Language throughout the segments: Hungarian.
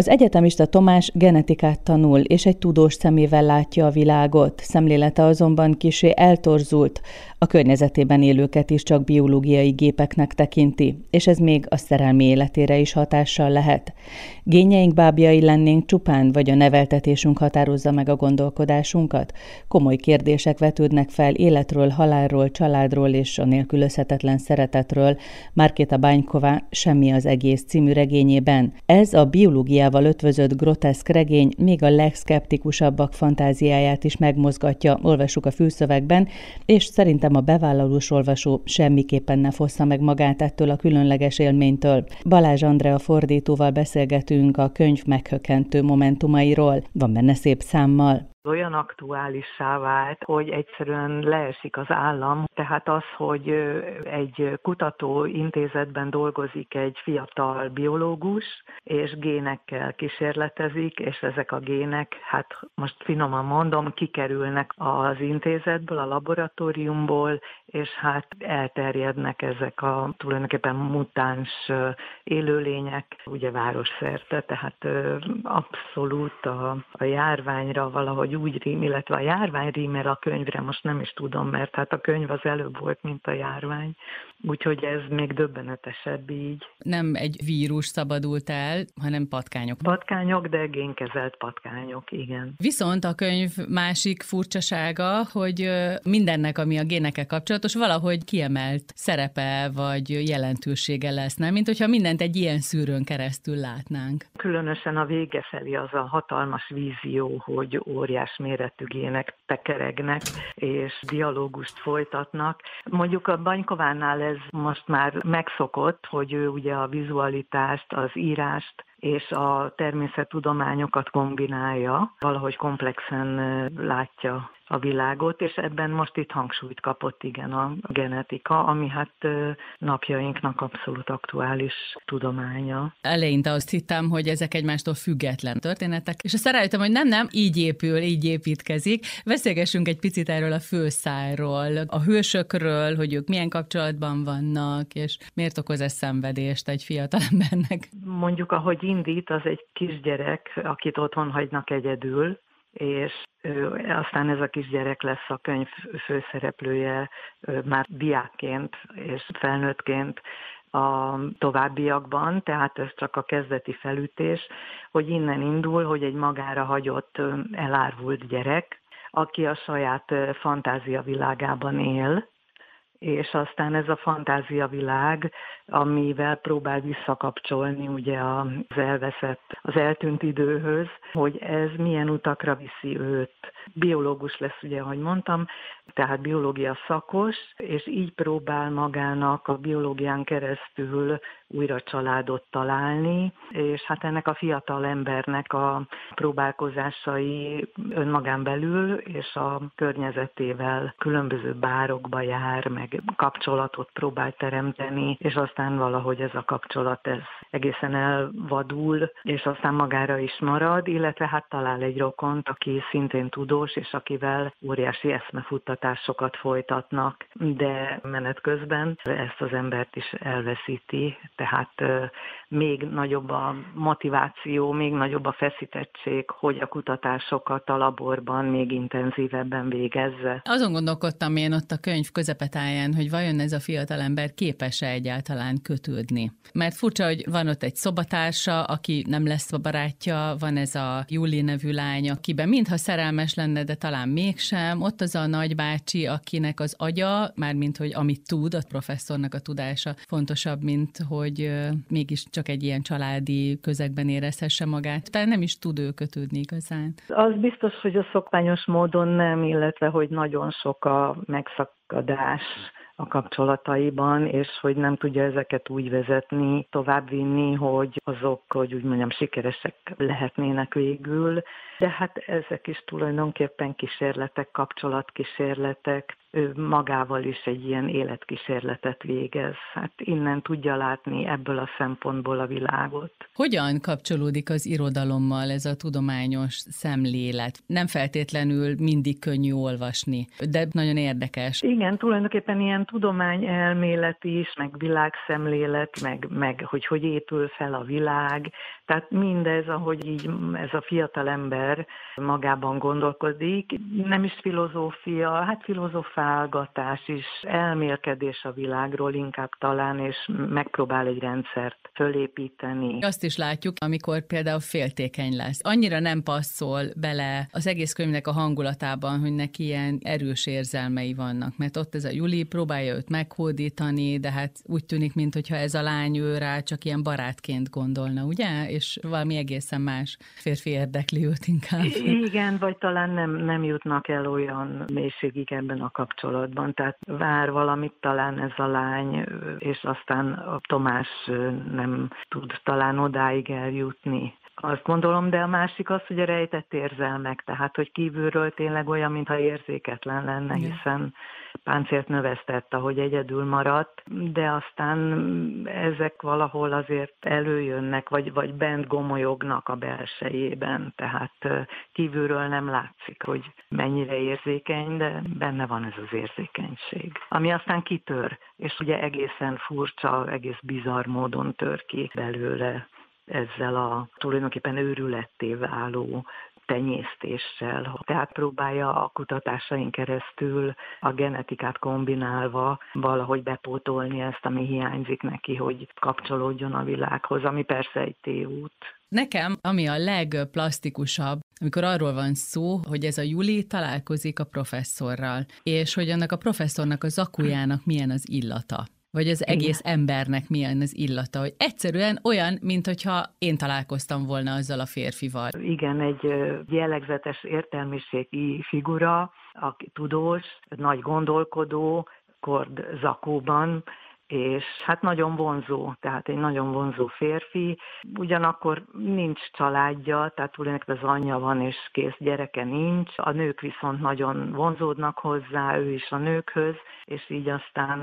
Az egyetemista Tomás genetikát tanul, és egy tudós szemével látja a világot. Szemlélete azonban kisé eltorzult, a környezetében élőket is csak biológiai gépeknek tekinti, és ez még a szerelmi életére is hatással lehet. Gényeink bábjai lennénk csupán, vagy a neveltetésünk határozza meg a gondolkodásunkat? Komoly kérdések vetődnek fel életről, halálról, családról és a nélkülözhetetlen szeretetről. Márkéta Bánykova Semmi az egész című regényében. Ez a biológiával ötvözött groteszk regény még a legszkeptikusabbak fantáziáját is megmozgatja, olvassuk a fülszövegben, és szerintem a bevállalós olvasó semmiképpen ne fossza meg magát ettől a különleges élménytől. Balázs Andrea fordítóval beszélgetünk a könyv meghökkentő momentumairól. Van benne szép számmal olyan aktuálissá vált, hogy egyszerűen leesik az állam. Tehát az, hogy egy kutató intézetben dolgozik egy fiatal biológus, és génekkel kísérletezik, és ezek a gének, hát most finoman mondom, kikerülnek az intézetből, a laboratóriumból, és hát elterjednek ezek a tulajdonképpen mutáns élőlények, ugye városszerte, tehát abszolút a, a járványra valahogy vagy úgy rím, illetve a járvány rímel a könyvre, most nem is tudom, mert hát a könyv az előbb volt, mint a járvány. Úgyhogy ez még döbbenetesebb így. Nem egy vírus szabadult el, hanem patkányok. Patkányok, de génkezelt patkányok, igen. Viszont a könyv másik furcsasága, hogy mindennek, ami a génekkel kapcsolatos, valahogy kiemelt szerepe vagy jelentősége lesz, nem? Mint hogyha mindent egy ilyen szűrőn keresztül látnánk. Különösen a vége felé az a hatalmas vízió, hogy óriás méretű gének tekeregnek, és dialógust folytatnak. Mondjuk a Banykovánál ez most már megszokott, hogy ő ugye a vizualitást, az írást és a természettudományokat kombinálja, valahogy komplexen látja a világot, és ebben most itt hangsúlyt kapott igen a genetika, ami hát napjainknak abszolút aktuális tudománya. Eleinte azt hittem, hogy ezek egymástól független történetek, és azt rájöttem, hogy nem, nem, így épül, így építkezik. Beszélgessünk egy picit erről a főszájról, a hősökről, hogy ők milyen kapcsolatban vannak, és miért okoz ez szenvedést egy fiatalembernek. Mondjuk, ahogy indít, az egy kisgyerek, akit otthon hagynak egyedül, és aztán ez a kisgyerek lesz a könyv főszereplője már diákként és felnőttként a továbbiakban, tehát ez csak a kezdeti felütés, hogy innen indul, hogy egy magára hagyott, elárvult gyerek, aki a saját fantázia világában él, és aztán ez a fantáziavilág, amivel próbál visszakapcsolni ugye az elveszett, az eltűnt időhöz, hogy ez milyen utakra viszi őt. Biológus lesz, ugye, ahogy mondtam, tehát biológia szakos, és így próbál magának a biológián keresztül újra családot találni, és hát ennek a fiatal embernek a próbálkozásai önmagán belül és a környezetével különböző bárokba jár, meg kapcsolatot próbál teremteni, és aztán valahogy ez a kapcsolat ez egészen elvadul, és aztán magára is marad, illetve hát talál egy rokont, aki szintén tudós, és akivel óriási eszmefutatásokat folytatnak, de menet közben ezt az embert is elveszíti, tehát még nagyobb a motiváció, még nagyobb a feszítettség, hogy a kutatásokat a laborban még intenzívebben végezze. Azon gondolkodtam én ott a könyv közepetáján, hogy vajon ez a fiatal ember képes-e egyáltalán kötődni. Mert furcsa, hogy van ott egy szobatársa, aki nem lesz a barátja, van ez a Júli nevű lány, akiben mintha szerelmes lenne, de talán mégsem. Ott az a nagybácsi, akinek az agya, mármint hogy amit tud, a professzornak a tudása fontosabb, mint hogy mégis csak egy ilyen családi közegben érezhesse magát. Tehát nem is tud ő kötődni igazán. Az biztos, hogy a szokványos módon nem, illetve hogy nagyon sok a megszakadás a kapcsolataiban, és hogy nem tudja ezeket úgy vezetni, továbbvinni, hogy azok, hogy úgy mondjam, sikeresek lehetnének végül. De hát ezek is tulajdonképpen kísérletek, kapcsolatkísérletek, ő magával is egy ilyen életkísérletet végez. Hát innen tudja látni ebből a szempontból a világot. Hogyan kapcsolódik az irodalommal ez a tudományos szemlélet? Nem feltétlenül mindig könnyű olvasni, de nagyon érdekes. Igen, tulajdonképpen ilyen tudományelmélet is, meg világszemlélet, meg, meg hogy hogy épül fel a világ, Tehát mindez, ahogy így ez a fiatal ember magában gondolkodik, nem is filozófia, hát filozofálgatás is, elmélkedés a világról inkább talán, és megpróbál egy rendszert fölépíteni. Azt is látjuk, amikor például féltékeny lesz. Annyira nem passzol bele az egész könyvnek a hangulatában, hogy neki ilyen erős érzelmei vannak, mert ott ez a Juli próbálja őt meghódítani, de hát úgy tűnik, mintha ez a lány ő rá csak ilyen barátként gondolna, ugye? És valami egészen más férfi érdekli őt inkább. Igen, vagy talán nem, nem jutnak el olyan mélységig ebben a kapcsolatban, tehát vár valamit talán ez a lány, és aztán a Tomás nem tud talán odáig eljutni. Azt gondolom, de a másik az, hogy a rejtett érzelmek, tehát hogy kívülről tényleg olyan, mintha érzéketlen lenne, hiszen páncélt növesztett, ahogy egyedül maradt, de aztán ezek valahol azért előjönnek, vagy, vagy bent gomolyognak a belsejében, tehát kívülről nem látszik, hogy mennyire érzékeny, de benne van ez az érzékenység. Ami aztán kitör, és ugye egészen furcsa, egész bizarr módon tör ki belőle ezzel a tulajdonképpen őrületté váló tenyésztéssel. Tehát próbálja a kutatásain keresztül a genetikát kombinálva valahogy bepótolni ezt, ami hiányzik neki, hogy kapcsolódjon a világhoz, ami persze egy tévút. Nekem, ami a legplastikusabb, amikor arról van szó, hogy ez a Juli találkozik a professzorral, és hogy annak a professzornak a zakujának milyen az illata vagy az egész Igen. embernek milyen az illata, hogy egyszerűen olyan, mint hogyha én találkoztam volna azzal a férfival. Igen, egy jellegzetes értelmiségi figura, aki tudós, nagy gondolkodó, kord zakóban, és hát nagyon vonzó, tehát egy nagyon vonzó férfi, ugyanakkor nincs családja, tehát tulajdonképpen az anyja van, és kész gyereke nincs, a nők viszont nagyon vonzódnak hozzá, ő is a nőkhöz, és így aztán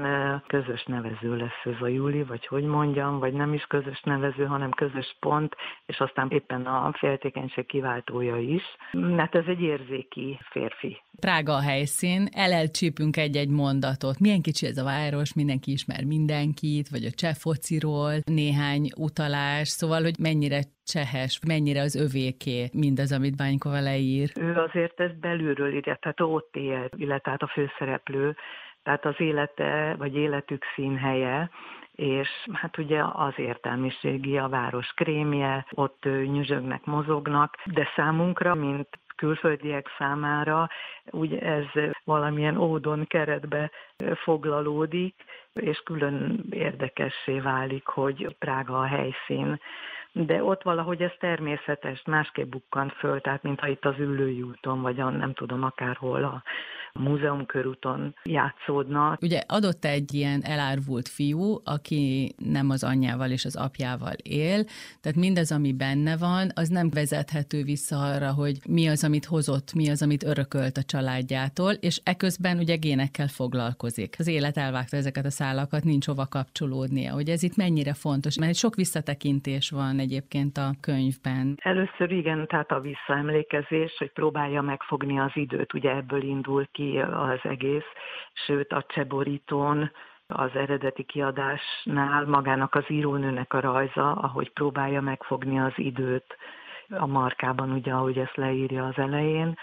közös nevező lesz ez a Júli, vagy hogy mondjam, vagy nem is közös nevező, hanem közös pont, és aztán éppen a féltékenység kiváltója is, mert ez egy érzéki férfi. Prága a helyszín, elelcsípünk egy-egy mondatot. Milyen kicsi ez a város, mindenki ismer mindenkit, vagy a cseh fociról, néhány utalás, szóval, hogy mennyire csehes, mennyire az övéké mindaz, amit Bánykova leír. Ő azért ezt belülről írja, tehát ott él, illetve hát a főszereplő, tehát az élete, vagy életük színhelye, és hát ugye az értelmiségi, a város krémje, ott nyüzsögnek, mozognak, de számunkra, mint külföldiek számára, úgy ez valamilyen ódon keretbe foglalódik, és külön érdekessé válik, hogy Prága a helyszín de ott valahogy ez természetes, másképp bukkant föl, tehát mintha itt az ülői úton, vagy a, nem tudom, akárhol a múzeum körúton játszódna. Ugye adott egy ilyen elárvult fiú, aki nem az anyjával és az apjával él, tehát mindez, ami benne van, az nem vezethető vissza arra, hogy mi az, amit hozott, mi az, amit örökölt a családjától, és eközben ugye génekkel foglalkozik. Az élet elvágta ezeket a szálakat, nincs hova kapcsolódnia, hogy ez itt mennyire fontos, mert sok visszatekintés van egyébként a könyvben. Először igen, tehát a visszaemlékezés, hogy próbálja megfogni az időt, ugye ebből indul ki az egész, sőt a Cseborítón az eredeti kiadásnál magának az írónőnek a rajza, ahogy próbálja megfogni az időt a markában, ugye, ahogy ezt leírja az elején,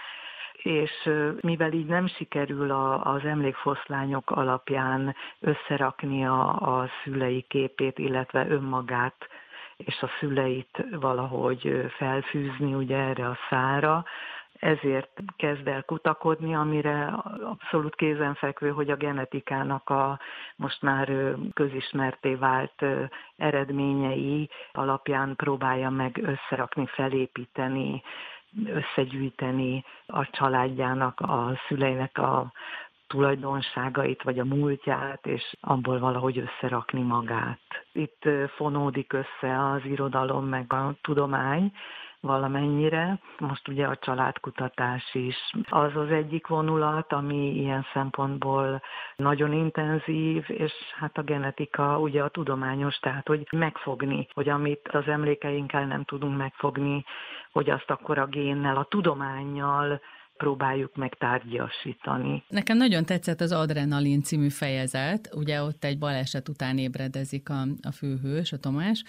és mivel így nem sikerül a, az emlékfoszlányok alapján összerakni a, a szülei képét, illetve önmagát és a szüleit valahogy felfűzni ugye erre a szára, ezért kezd el kutakodni, amire abszolút kézenfekvő, hogy a genetikának a most már közismerté vált eredményei alapján próbálja meg összerakni, felépíteni, összegyűjteni a családjának, a szüleinek a tulajdonságait, vagy a múltját, és abból valahogy összerakni magát. Itt fonódik össze az irodalom meg a tudomány, valamennyire. Most ugye a családkutatás is az az egyik vonulat, ami ilyen szempontból nagyon intenzív, és hát a genetika ugye a tudományos, tehát hogy megfogni, hogy amit az emlékeinkkel nem tudunk megfogni, hogy azt akkor a génnel, a tudományjal próbáljuk meg tárgyasítani. Nekem nagyon tetszett az Adrenalin című fejezet, ugye ott egy baleset után ébredezik a, a főhős, a Tomás,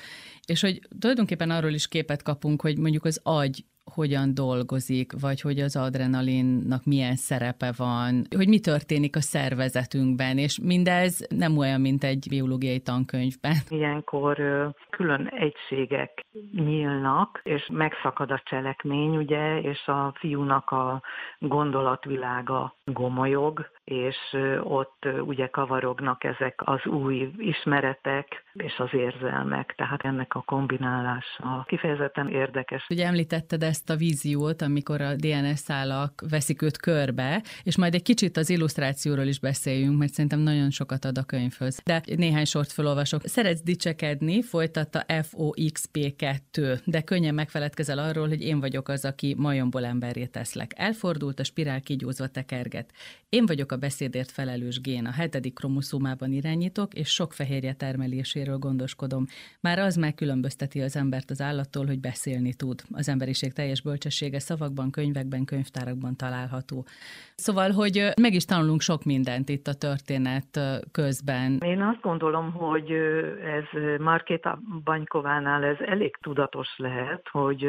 és hogy tulajdonképpen arról is képet kapunk, hogy mondjuk az agy hogyan dolgozik, vagy hogy az adrenalinnak milyen szerepe van, hogy mi történik a szervezetünkben, és mindez nem olyan, mint egy biológiai tankönyvben. Ilyenkor külön egységek nyílnak, és megszakad a cselekmény, ugye, és a fiúnak a gondolatvilága gomolyog, és ott ugye kavarognak ezek az új ismeretek és az érzelmek, tehát ennek a kombinálása kifejezetten érdekes. Ugye említetted ezt a víziót, amikor a DNS szálak veszik őt körbe, és majd egy kicsit az illusztrációról is beszéljünk, mert szerintem nagyon sokat ad a könyvhöz. De néhány sort felolvasok. Szeretsz dicsekedni, folytatta FOXP2, de könnyen megfeledkezel arról, hogy én vagyok az, aki majomból emberré teszlek. Elfordult, a spirál kigyúzva tekerget. Én vagyok a beszédért felelős gén, a hetedik kromoszómában irányítok, és sok fehérje termeléséről gondoskodom. Már az megkülönbözteti az embert az állattól, hogy beszélni tud. Az emberiség teljes bölcsessége szavakban, könyvekben, könyvtárakban található. Szóval, hogy meg is tanulunk sok mindent itt a történet közben. Én azt gondolom, hogy ez Markéta Banykovánál ez elég tudatos lehet, hogy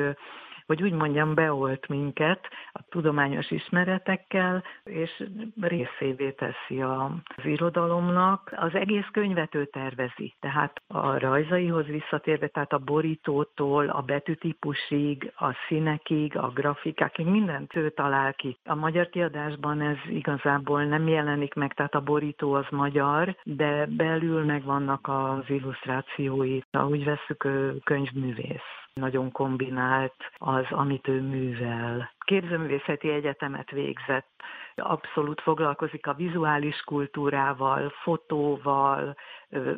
hogy úgy mondjam, beolt minket a tudományos ismeretekkel, és részévé teszi az irodalomnak. Az egész könyvet ő tervezi, tehát a rajzaihoz visszatérve, tehát a borítótól, a betűtípusig, a színekig, a grafikákig, mindent ő talál ki. A magyar kiadásban ez igazából nem jelenik meg, tehát a borító az magyar, de belül megvannak az illusztrációi. Ha úgy veszük, könyvművész nagyon kombinált az, amit ő művel. Képzőművészeti egyetemet végzett, abszolút foglalkozik a vizuális kultúrával, fotóval,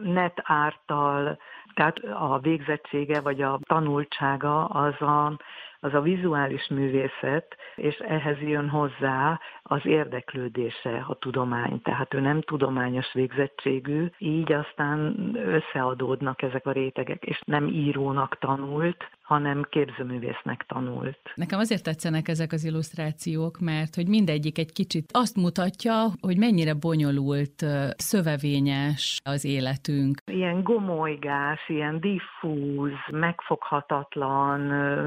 netártal, tehát a végzettsége vagy a tanultsága az a az a vizuális művészet, és ehhez jön hozzá az érdeklődése a tudomány. Tehát ő nem tudományos végzettségű, így aztán összeadódnak ezek a rétegek, és nem írónak tanult, hanem képzőművésznek tanult. Nekem azért tetszenek ezek az illusztrációk, mert hogy mindegyik egy kicsit azt mutatja, hogy mennyire bonyolult, szövevényes az életünk. Ilyen gomolygás, ilyen diffúz, megfoghatatlan,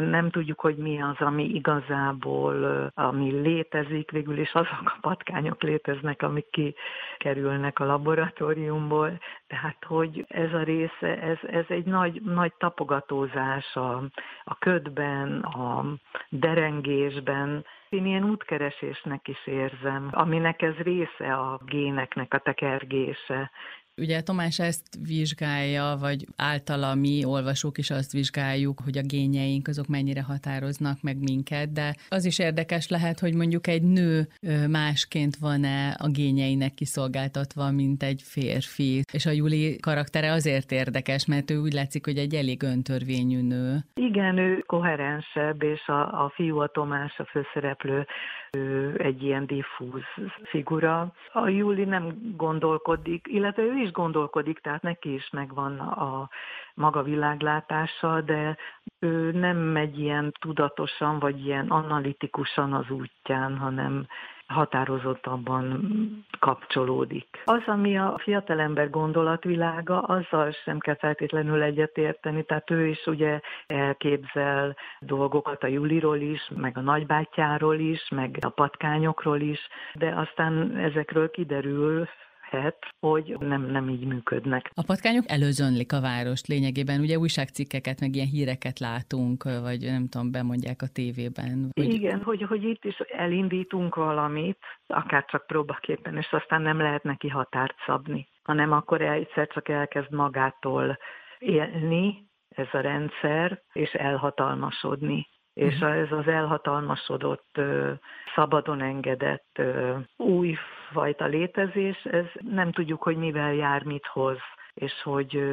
nem tudjuk, hogy mi az, ami igazából, ami létezik, végül is azok a patkányok léteznek, amik kikerülnek a laboratóriumból, tehát hogy ez a része, ez, ez egy nagy, nagy tapogatózás a, a ködben, a derengésben, én ilyen útkeresésnek is érzem, aminek ez része a géneknek a tekergése. Ugye Tomás ezt vizsgálja, vagy általa mi olvasók is azt vizsgáljuk, hogy a gényeink azok mennyire határoznak meg minket, de az is érdekes lehet, hogy mondjuk egy nő másként van-e a gényeinek kiszolgáltatva, mint egy férfi. És a Juli karaktere azért érdekes, mert ő úgy látszik, hogy egy elég öntörvényű nő. Igen, ő koherensebb, és a, a fiú, a Tomás, a főszereplő, ő egy ilyen diffúz figura. A Júli nem gondolkodik, illetve ő is gondolkodik, tehát neki is megvan a maga világlátása, de ő nem megy ilyen tudatosan, vagy ilyen analitikusan az útján, hanem határozottabban kapcsolódik. Az, ami a fiatalember gondolatvilága, azzal sem kell feltétlenül egyetérteni, tehát ő is ugye elképzel dolgokat a Juliról is, meg a nagybátyáról is, meg a patkányokról is, de aztán ezekről kiderül, lehet, hogy nem, nem így működnek. A patkányok előzönlik a várost lényegében, ugye újságcikkeket, meg ilyen híreket látunk, vagy nem tudom, bemondják a tévében. Hogy... Igen, hogy, hogy itt is elindítunk valamit, akár csak próbaképpen, és aztán nem lehet neki határt szabni, hanem akkor egyszer csak elkezd magától élni, ez a rendszer, és elhatalmasodni és mhm. ez az elhatalmasodott, szabadon engedett újfajta létezés, ez nem tudjuk, hogy mivel jár, mit hoz és hogy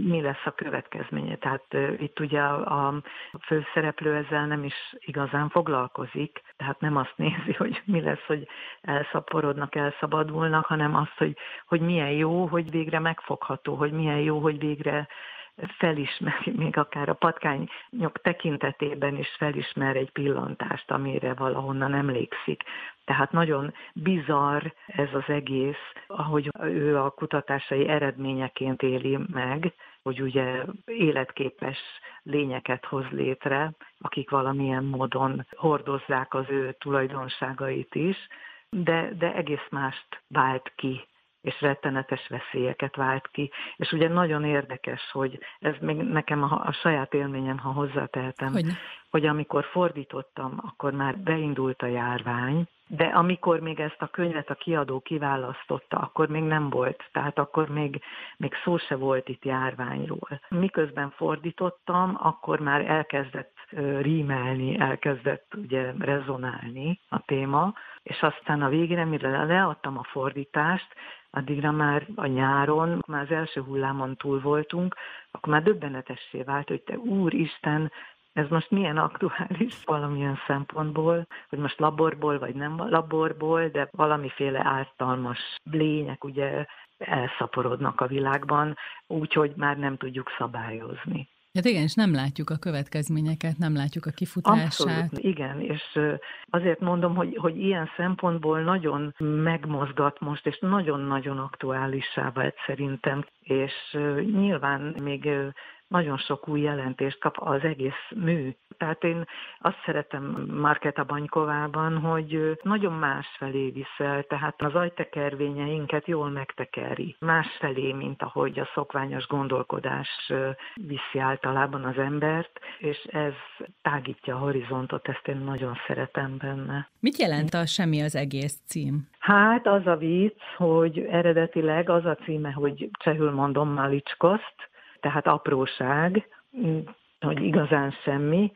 mi lesz a következménye. Tehát itt ugye a, a főszereplő ezzel nem is igazán foglalkozik, tehát nem azt nézi, hogy mi lesz, hogy elszaporodnak, elszabadulnak, hanem azt, hogy, hogy milyen jó, hogy végre megfogható, hogy milyen jó, hogy végre felismeri, még akár a patkányok tekintetében is felismer egy pillantást, amire valahonnan emlékszik. Tehát nagyon bizarr ez az egész, ahogy ő a kutatásai eredményeként éli meg, hogy ugye életképes lényeket hoz létre, akik valamilyen módon hordozzák az ő tulajdonságait is, de, de egész mást vált ki és rettenetes veszélyeket vált ki. És ugye nagyon érdekes, hogy ez még nekem a, a saját élményem, ha hozzátehetem, hogy, hogy amikor fordítottam, akkor már beindult a járvány, de amikor még ezt a könyvet a kiadó kiválasztotta, akkor még nem volt, tehát akkor még, még szó se volt itt járványról. Miközben fordítottam, akkor már elkezdett rímelni, elkezdett ugye rezonálni a téma, és aztán a végére, mire leadtam a fordítást, addigra már a nyáron, már az első hullámon túl voltunk, akkor már döbbenetessé vált, hogy te úristen, ez most milyen aktuális valamilyen szempontból, hogy most laborból vagy nem laborból, de valamiféle ártalmas lények ugye elszaporodnak a világban, úgyhogy már nem tudjuk szabályozni. Hát igen, és nem látjuk a következményeket, nem látjuk a kifutását. Abszolút, igen, és azért mondom, hogy, hogy ilyen szempontból nagyon megmozgat most, és nagyon-nagyon aktuálissá vált szerintem, és nyilván még nagyon sok új jelentést kap az egész mű. Tehát én azt szeretem Marketa Banykovában, hogy nagyon más felé viszel, tehát az ajtekervényeinket jól megtekeri. Más felé, mint ahogy a szokványos gondolkodás viszi általában az embert, és ez tágítja a horizontot, ezt én nagyon szeretem benne. Mit jelent a Semmi az egész cím? Hát az a vicc, hogy eredetileg az a címe, hogy csehül mondom Malicskoszt, tehát apróság, hogy igazán semmi,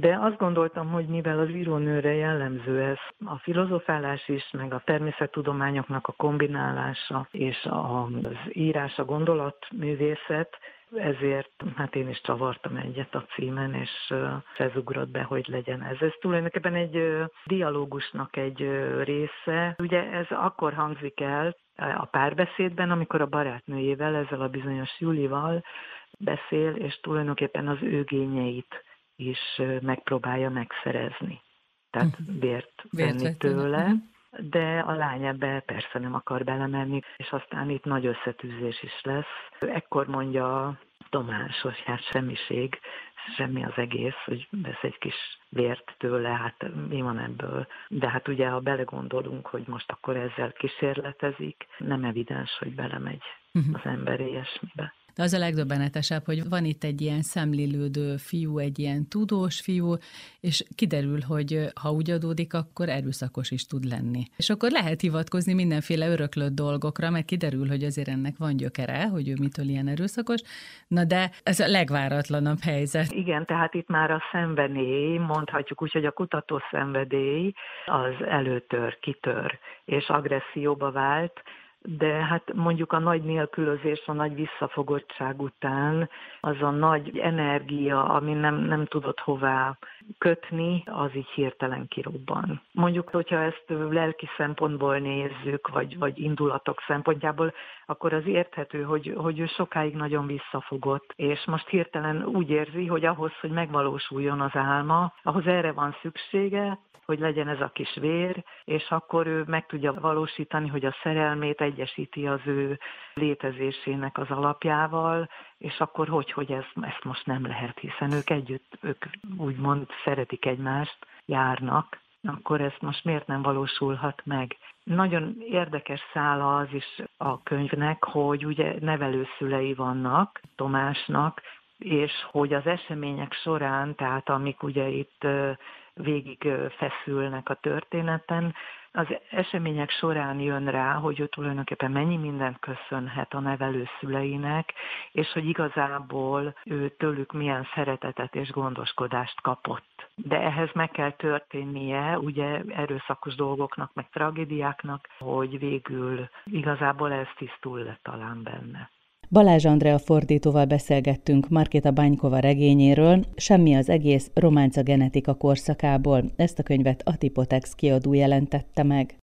de azt gondoltam, hogy mivel az írónőre jellemző ez, a filozofálás is, meg a természettudományoknak a kombinálása, és az írás, a gondolatművészet, ezért hát én is csavartam egyet a címen, és ez ugrott be, hogy legyen ez. Ez tulajdonképpen egy dialógusnak egy része. Ugye ez akkor hangzik el, a párbeszédben, amikor a barátnőjével, ezzel a bizonyos Julival beszél, és tulajdonképpen az ő is megpróbálja megszerezni. Tehát mhm. vért venni tőle. Mhm. De a lány ebbe persze nem akar belemenni, és aztán itt nagy összetűzés is lesz. Ekkor mondja Tomás, hogy hát semmiség, semmi az egész, hogy vesz egy kis vért tőle, hát mi van ebből. De hát ugye, ha belegondolunk, hogy most akkor ezzel kísérletezik, nem evidens, hogy belemegy uh-huh. az ember ilyesmibe. Az a legdöbbenetesebb, hogy van itt egy ilyen szemlélődő fiú, egy ilyen tudós fiú, és kiderül, hogy ha úgy adódik, akkor erőszakos is tud lenni. És akkor lehet hivatkozni mindenféle öröklött dolgokra, mert kiderül, hogy azért ennek van gyökere, hogy ő mitől ilyen erőszakos. Na de ez a legváratlanabb helyzet. Igen, tehát itt már a szenvedély, mondhatjuk úgy, hogy a kutató szenvedély az előtör, kitör, és agresszióba vált, de hát mondjuk a nagy nélkülözés, a nagy visszafogottság után az a nagy energia, ami nem, nem tudott hová kötni, az így hirtelen kirobban. Mondjuk, hogyha ezt lelki szempontból nézzük, vagy, vagy indulatok szempontjából, akkor az érthető, hogy, hogy ő sokáig nagyon visszafogott, és most hirtelen úgy érzi, hogy ahhoz, hogy megvalósuljon az álma, ahhoz erre van szüksége, hogy legyen ez a kis vér, és akkor ő meg tudja valósítani, hogy a szerelmét egyesíti az ő létezésének az alapjával, és akkor hogy, hogy ez, ezt most nem lehet, hiszen ők együtt, ők úgymond szeretik egymást, járnak, akkor ez most miért nem valósulhat meg? Nagyon érdekes szála az is a könyvnek, hogy ugye nevelőszülei vannak Tomásnak, és hogy az események során, tehát amik ugye itt végig feszülnek a történeten, az események során jön rá, hogy ő tulajdonképpen mennyi mindent köszönhet a nevelő szüleinek, és hogy igazából ő tőlük milyen szeretetet és gondoskodást kapott. De ehhez meg kell történnie, ugye erőszakos dolgoknak, meg tragédiáknak, hogy végül igazából ez tisztul le talán benne. Balázs Andrea fordítóval beszélgettünk Markéta Bánykova regényéről, Semmi az egész románca genetika korszakából. Ezt a könyvet a Tipotex kiadó jelentette meg.